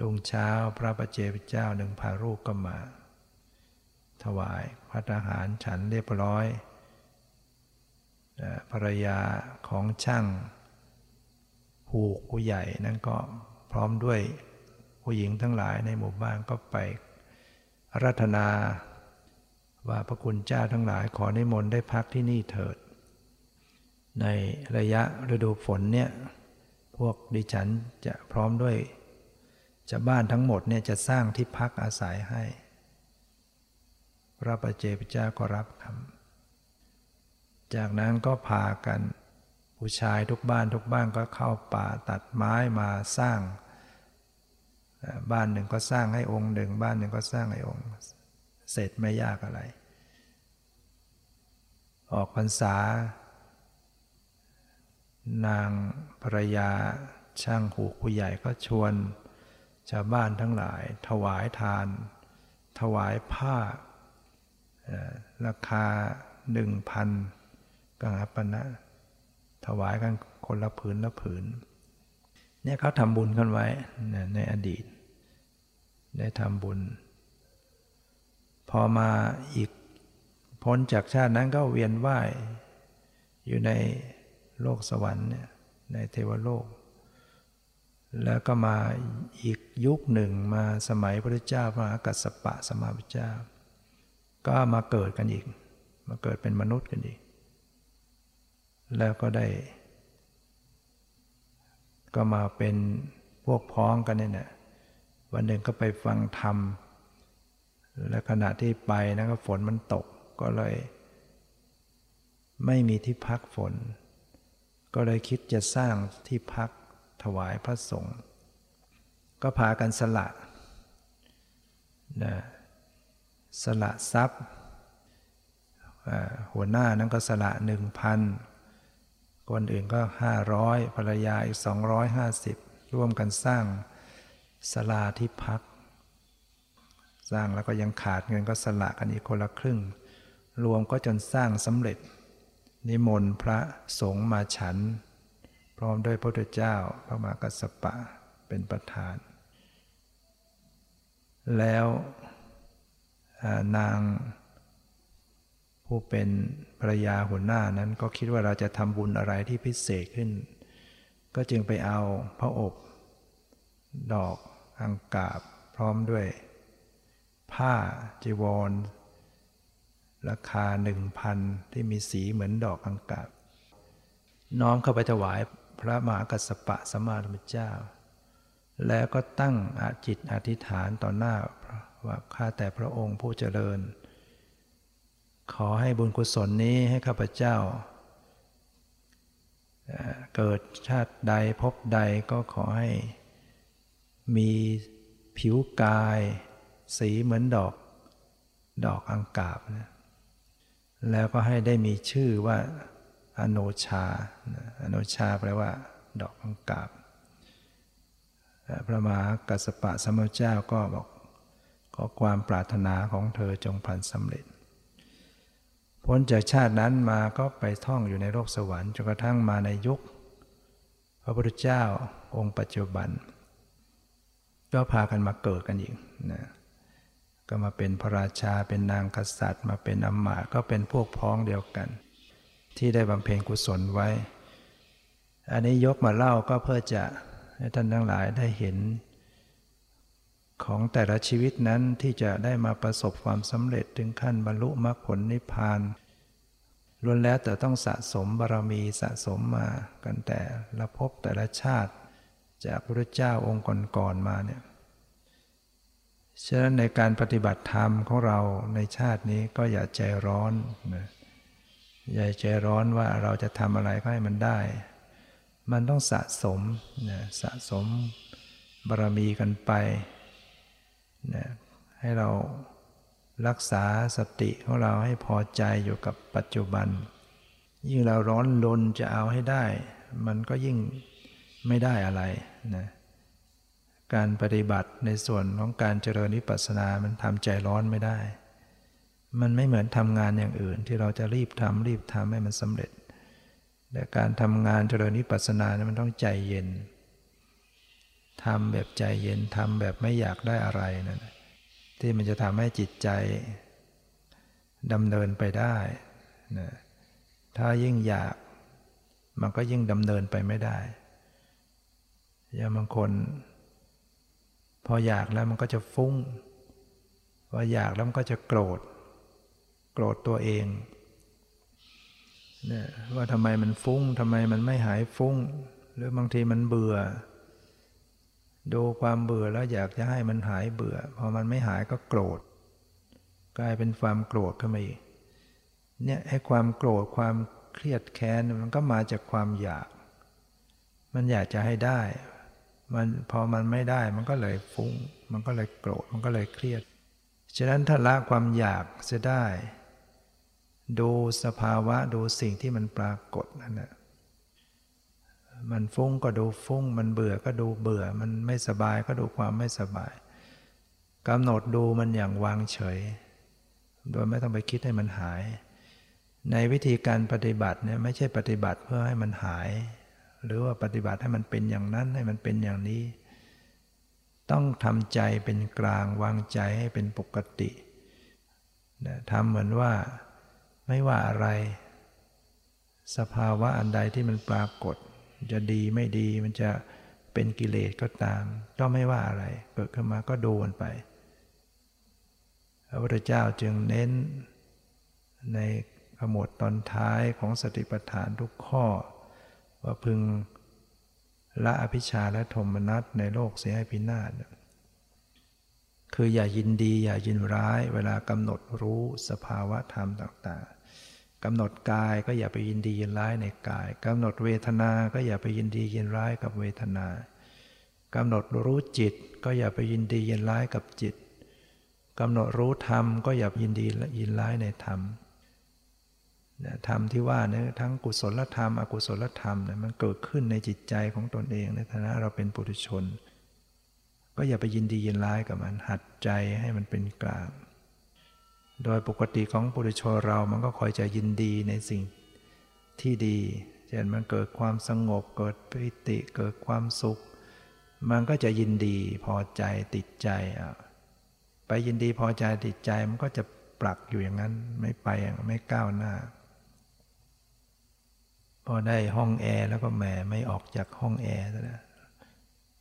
ลุงเช้าพระประเจพเจ้าหนึ่งพารูปก็มา ถวายพัฒอาหารฉันเรียบร้อยภรรยาของช่างผูกผู้ใหญ่นั้นก็พร้อมด้วยผู้หญิงทั้งหลายในหมู่บ้านก็ไปรัตนา ว่าพระคุณเจ้าทั้งหลายขอนิมนต์ได้พักที่นี่เถิด ในระยะฤดูฝนเนี่ยพวกดิฉันจะพร้อมด้วยจะบ้านทั้งหมดเนี่ยจะสร้างที่พักอาศัยให้ พระประเจพเจ้าก็รับคำจากนั้นก็พากัน ผู้ชายทุกบ้านทุกบ้านก็เข้าป่าตัดไม้มาสร้าง บ้านหนึ่งก็สร้างให้องค์หนึ่งบ้านหนึ่งก็สร้างให้องค์ เสร็จไม่ยากอะไร ออกพรรษา นางภรรยาช่างหูผู้ใหญ่ก็ชวนชาวบ้านทั้งหลาย ถวายทาน ถวายผ้า ราคาหนึ่งพันกังปณะถวายกันคนละผืนละผืน เนี่ยเขาทำบุญกันไว้ในอดีต ได้ทำบุญ พอมาอีกพ้นจากชาตินั้นก็เวียนว่าย อยู่ในโลกสวรรค์เนี่ยในเทวโลก แล้วก็มาอีกยุคหนึ่งมาสมัยพระเจ้าพระกัสสปะสมาพุทธเจ้า ก็มาเกิดกันอีก มาเกิดเป็นมนุษย์กันอีก แล้วก็ได้ ก็มาเป็นพวกพ้องกันเนี่ยวันหนึ่งก็ไปฟังธรรม และขณะที่ไปนะก็ฝนมันตกก็เลย ไม่มีที่พักฝน ก็เลยคิดจะสร้างที่พักถวายพระสงฆ์ก็พากันสละนะสละทรัพย์ หัวหน้านั้นก็สละหนึ่งพันคนอื่นก็ห้าร้อยภรรยาอีกสองร้อยห้าสิบร่วมกันสร้างสลาที่พัก สร้างแล้วก็ยังขาดเงินก็สละกันอีกคนละครึ่ง รวมก็จนสร้างสำเร็จ นิมนต์พระสงฆ์มาฉัน พร้อมด้วยพระพุทธเจ้าพระมหากัสสปะเป็นประธาน แล้วนางผู้เป็นภรรยาหัวหน้านั้นก็คิดว่าเราจะทำบุญอะไรที่พิเศษขึ้น ก็จึงไปเอาพระอบ ดอกอังกาบพร้อมด้วย ผ้าจีวร ราคาหนึ่งพันที่มีสีเหมือนดอกอังกาบน้อมเข้าไปถวายพระมหากัสสปะสัมมาธิเจ้า แล้วก็ตั้งอาจิตอธิษฐานต่อหน้าว่าข้าแต่พระองค์ผู้เจริญ ขอให้บุญกุศลนี้ให้ข้าพเจ้า เกิดชาติใดพบใดก็ขอให้มีผิวกาย สีเหมือนดอก ดอกอังกาบนะแล้วก็ให้ได้มีชื่อว่าอโนชา อโนชาแปลว่า ดอกอังกาบ พระมหากัสปะสมุเจ้าก็บอกขอความปรารถนาของเธอจงพันสำเร็จ พ้นจากชาตินั้นมาก็ไปท่องอยู่ในโลกสวรรค์จนกระทั่งมาในยุค พระพุทธเจ้าองค์ปัจจุบัน ก็พากันมาเกิดกันอีกนะ ก็มาเป็นพระราชาเป็นนางกษัตริย์ มาเป็นอำมาตย์ก็เป็นพวกพ้องเดียวกัน ที่ได้บำเพ็ญกุศลไว้ อันนี้ยกมาเล่าก็เพื่อจะให้ท่านทั้งหลายได้เห็น ของแต่ละชีวิตนั้นที่จะได้มาประสบความสำเร็จถึงขั้นบรรลุมรรคผลนิพพานล้วนแล้วแต่ต้องสะสมบารมีสะสมมากันแต่ละภพแต่ละชาติ จากพระเจ้าองค์ก่อนๆมาเนี่ย ฉะนั้นในการปฏิบัติธรรมของเราในชาตินี้ก็อย่าใจร้อนนะอย่าใจร้อนว่าเราจะทำอะไรก็ให้มันได้ มันต้องสะสมนะสะสมบารมีกันไปนะให้เรารักษาสติของเราให้พอใจอยู่กับปัจจุบัน ยิ่งเราร้อนลนจะเอาให้ได้ มันก็ยิ่งไม่ได้อะไรนะ การปฏิบัติในส่วนของการเจริญวิปัสสนามันทำใจร้อนไม่ได้ มันไม่เหมือนทำงานอย่างอื่นที่เราจะรีบทำรีบทำให้มันสำเร็จ แต่การทำงานเจริญวิปัสสนานะมันต้องใจเย็นทำแบบใจเย็นทำแบบไม่อยากได้อะไรนั่นที่มันจะทำให้จิตใจดำเนินไปได้นะถ้ายิ่งอยากมันก็ยิ่งดำเนินไปไม่ได้ อย่างบางคน พออยากแล้วมันก็จะฟุ้งพออยากแล้วมันก็จะโกรธ โกรธตัวเองเนี่ยว่าทำไมมันฟุ้งทำไมมันไม่หายฟุ้ง หรือบางทีมันเบื่อ ดูความเบื่อแล้วอยากจะให้มันหายเบื่อ พอมันไม่หายก็โกรธ กลายเป็นความโกรธขึ้นมาอีกเนี่ยไอ้ความโกรธความเครียดแค้นมันก็มาจากความอยาก มันอยากจะให้ได้ มันพอมันไม่ได้มันก็เลยฟุง้ง มันก็เลยโกรธ มันก็เลยเครียด ฉะนั้นถ้าละความอยากจะได้ ดูสภาวะดูสิ่งที่มันปรากฏนั่นแหละมันฟุ้งก็ดูฟุ้ง มันเบื่อก็ดูเบื่อ มันไม่สบายก็ดูความไม่สบายกำหนดดูมันอย่างวางเฉย โดยไม่ต้องไปคิดให้มันหาย ในวิธีการปฏิบัติเนี่ยไม่ใช่ปฏิบัติเพื่อให้มันหาย หรือว่าปฏิบัติให้มันเป็นอย่างนั้นให้มันเป็นอย่างนี้ ต้องทำใจเป็นกลางวางใจให้เป็นปกติทำเหมือนว่าไม่ว่าอะไร สภาวะอันใดที่มันปรากฏ จะดีไม่ดีมันจะเป็นกิเลสก็ตาม ก็ไม่ว่าอะไร เกิดขึ้นมาก็ดูมันไปพระพุทธเจ้าจึงเน้นในขมวดตอนท้ายของสติปัฏฐานทุกข้อ ว่าพึงละอภิชาและโทมนัสในโลกเสียให้พินาศคืออย่ายินดีอย่ายินร้ายเวลากำหนดรู้สภาวะธรรมต่างๆกำหนดกายก็อย่าไปยินดียินร้ายในกายกำหนดเวทนา ก็อย่าไปยินดียินร้ายกับเวทนากำหนดรู้จิต ก็อย่าไปยินดียินร้ายกับจิตกำหนดรู้ธรรมก็อย่ายินดียินร้ายในธรรม ธรรมที่ว่าเนี่ยทั้งกุศลธรรม อกุศลธรรมเนี่ยมันเกิดขึ้นในจิตใจของตนเองในฐานะเราเป็นปุถุชน ก็อย่าไปยินดียินร้ายกับมันหัดใจให้มันเป็นกลาง โดยปกติของปุถุชนเรามันก็คอยจะยินดีในสิ่งที่ดีเช่นมันเกิดความสงบเกิดปิติเกิดความสุข มันก็จะยินดีพอใจติดใจอะไปยินดีพอใจติดใจมันก็จะปลักอยู่อย่างนั้นไม่ไปไม่ก้าวหน้า พอได้ห้องแอร์แล้วก็แหมไม่ออกจากห้องแอร์แล้ว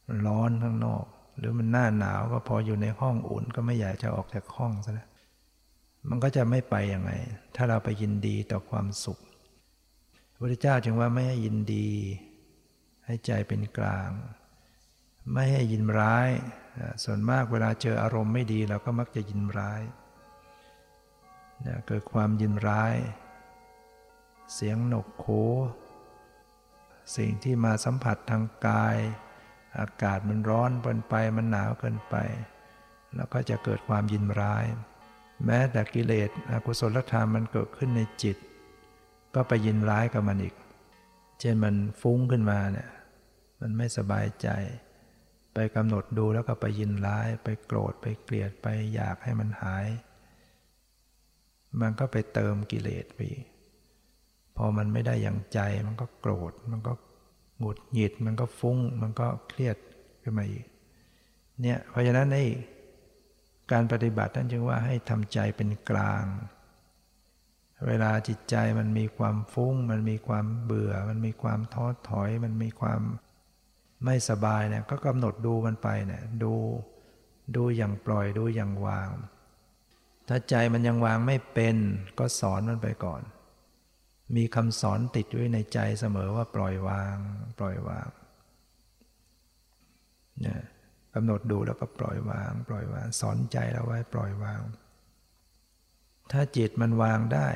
มันร้อนข้างนอก หรือมันหน้าหนาวก็พออยู่ในห้องอุ่นก็ไม่อยากจะออกจากห้องซะแล้วมันก็จะไม่ไปยังไง ถ้าเราไปยินดีต่อความสุขพระพุทธเจ้าจึงว่าไม่ให้ยินดี ให้ใจเป็นกลาง ไม่ให้ยินร้าย ส่วนมากเวลาเจออารมณ์ไม่ดีเราก็มักจะยินร้ายเกิดความยินร้าย เสียงหนกโขสิ่งที่มาสัมผัสทางกาย อากาศมันร้อนเกินไปมันหนาวเกินไป แล้วก็จะเกิดความยินร้าย แม้แต่กิเลสอกุศลธรรมมันเกิดขึ้นในจิต ก็ไปยินร้ายกับมันอีก เช่นมันฟุ้งขึ้นมาเนี่ยมันไม่สบายใจ ไปกำหนดดูแล้วก็ไปยินร้าย ไปโกรธไปเกลียดไปอยากให้มันหาย มันก็ไปเติมกิเลสไปอีก พอมันไม่ได้อย่างใจมันก็โกรธ มันก็หงุดหงิด มันก็ฟุ้ง มันก็เครียดขึ้นมาอีกเนี่ยเพราะฉะนั้นไอ้การปฏิบัติท่านจึงว่าให้ทำใจเป็นกลาง เวลาจิตใจมันมีความฟุ้ง มันมีความเบื่อ มันมีความท้อถอย มันมีความไม่สบายเนี่ยก็กำหนดดูมันไปเนี่ยดูดูอย่างปล่อยดูอย่างวาง ถ้าใจมันยังวางไม่เป็น ก็สอนมันไปก่อน มีคำสอนติดไว้ในใจเสมอว่าปล่อยวาง ปล่อยวางเนี่ยกำหนดดูแล้วก็ปล่อยวาง ปล่อยวาง สอนใจเราไว้ปล่อยวาง ถ้าจิตมันวางได้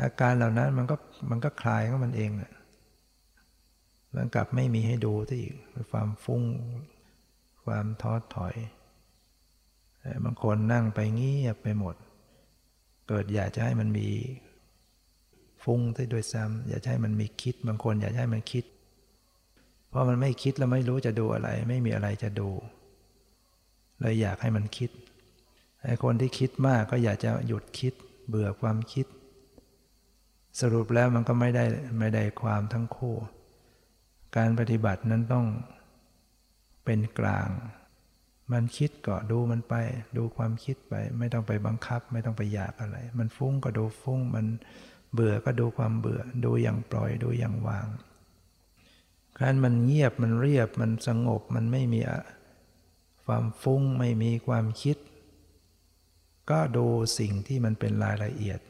อาการเหล่านั้นมันก็มันก็คลายของมันเองมันกลับไม่มีให้ดูที่ความฟุ้ง ความท้อถอยบางคนนั่งไปเงียบไปหมด เกิดอยากจะให้มันมี ฟุ้งที่ด้วยซ้ำอยากให้มันมีคิดบางคน อยากให้มันคิด เพราะมันไม่คิดแล้วไม่รู้จะดูอะไร ไม่มีอะไรจะดูเลยอยากให้มันคิดไอ้คนที่คิดมากก็อยากจะหยุดคิด เบื่อความคิด สรุปแล้วมันก็ไม่ได้ไม่ได้ความทั้งคู่ การปฏิบัตินั้นต้องเป็นกลาง มันคิดก็ดูมันไป ดูความคิดไป ไม่ต้องไปบังคับ ไม่ต้องไปอยากอะไร มันฟุ้งก็ดูฟุ้งมัน เบื่อก็ดูความเบื่อ ดูอย่างปล่อยดูอย่างวางการมันเงียบมันเรียบมันสงบมันไม่มีความฟุ้งไม่มีความคิด ก็ดูสิ่งที่มันเป็นรายละเอียด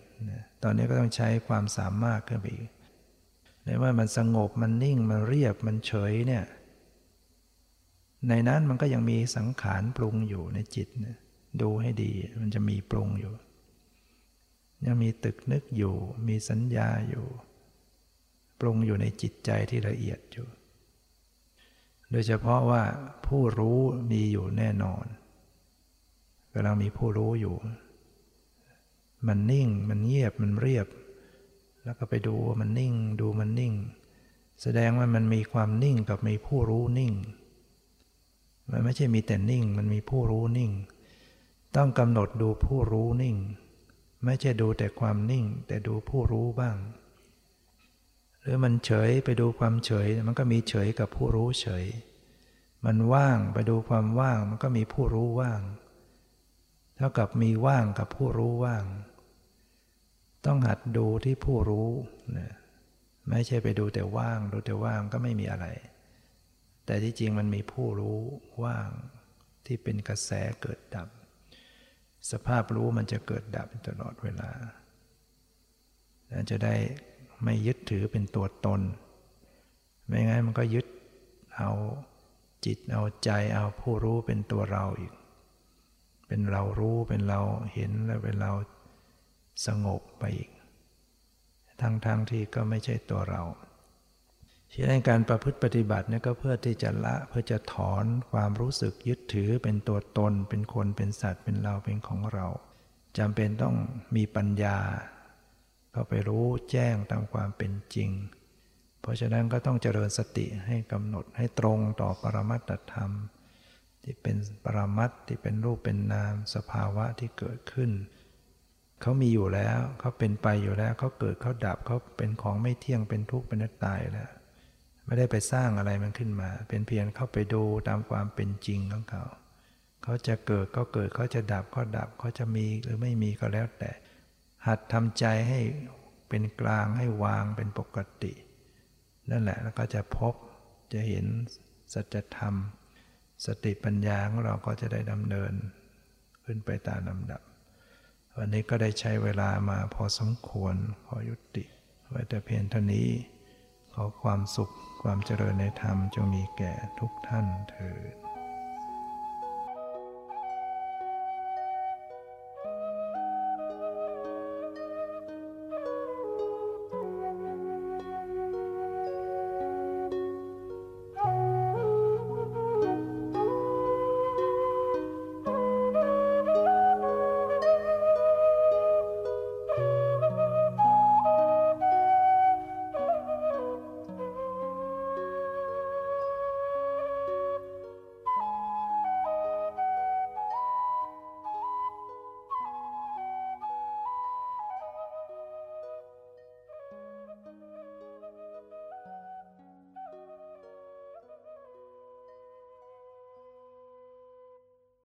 ตอนนี้ก็ต้องใช้ความสามารถขึ้นไปอีกในว่ามันสงบมันนิ่งมันเรียบมันเฉยเนี่ยในนั้นมันก็ยังมีสังขารปรุงอยู่ในจิต ดูให้ดีมันจะมีปรุงอยู่ ยังมีตึกนึกอยู่ มีสัญญาอยู่ ปรุงอยู่ในจิตใจที่ละเอียดอยู่ โดยเฉพาะว่าผู้รู้มีอยู่แน่นอนกำลังมีผู้รู้อยู่ มันนิ่ง มันเงียบ มันเรียบ แล้วก็ไปดูว่ามันนิ่ง ดูมันนิ่ง แสดงว่ามันมีความนิ่งกับมีผู้รู้นิ่ง มันไม่ใช่มีแต่นิ่ง มันมีผู้รู้นิ่ง ต้องกำหนดดูผู้รู้นิ่ง ไม่ใช่ดูแต่ความนิ่ง แต่ดูผู้รู้บ้าง หรือมันเฉยไปดูความเฉย มันก็มีเฉยกับผู้รู้เฉย มันว่างไปดูความว่าง มันก็มีผู้รู้ว่าง เท่ากับมีว่างกับผู้รู้ว่าง ต้องหัดดูที่ผู้รู้นะไม่ใช่ไปดูแต่ว่าง ดูแต่ว่างก็ไม่มีอะไร แต่ที่จริงมันมีผู้รู้ว่างที่เป็นกระแสเกิดดับ สภาพรู้มันจะเกิดดับตลอดเวลา จะได้ไม่ยึดถือเป็นตัวตน ไม่งั้นมันก็ยึดเอาจิตเอาใจเอาผู้รู้เป็นตัวเราอีก เป็นเรารู้เป็นเราเห็นแล้วเป็นเราสงบไปอีก ทั้งๆทที่ก็ไม่ใช่ตัวเรา ฉะนั้นการประพฤติปฏิบัติเนี่ยก็เพื่อที่จะละเพื่อจะถอนความรู้สึกยึดถือเป็นตัวตน เป็นคนเป็นสัตว์เป็นเราเป็นของเราจำเป็นต้องมีปัญญา เข้าไปรู้แจ้งตามความเป็นจริง เพราะฉะนั้นก็ต้องเจริญสติให้กำหนดให้ตรงต่อปรมัตถธรรม ที่เป็นปรมัตที่เป็นรูปเป็นนามสภาวะที่เกิดขึ้นเขามีอยู่แล้วเขาเป็นไปอยู่แล้วเขาเกิดเขาดับเขาเป็นของไม่เที่ยงเป็นทุกข์เป็นนัตตายแล้ว ไม่ได้ไปสร้างอะไรมันขึ้นมา เป็นเพียงเข้าไปดูตามความเป็นจริงของเขา เขาจะเกิดก็เกิดเขาจะดับก็ดับเขาจะมีหรือไม่มีก็แล้วแต่ หัดทำใจให้เป็นกลางให้วางเป็นปกติ นั่นแหละแล้วก็จะพบจะเห็นสัจธรรม สติปัญญาของเราก็จะได้ดำเนิน ขึ้นไปตามลำดับ วันนี้ก็ได้ใช้เวลามาพอสมควร ขอยุติ ไว้แต่เพียงเท่านี้ ขอความสุข ความเจริญในธรรมจงมีแก่ทุกท่านเถิด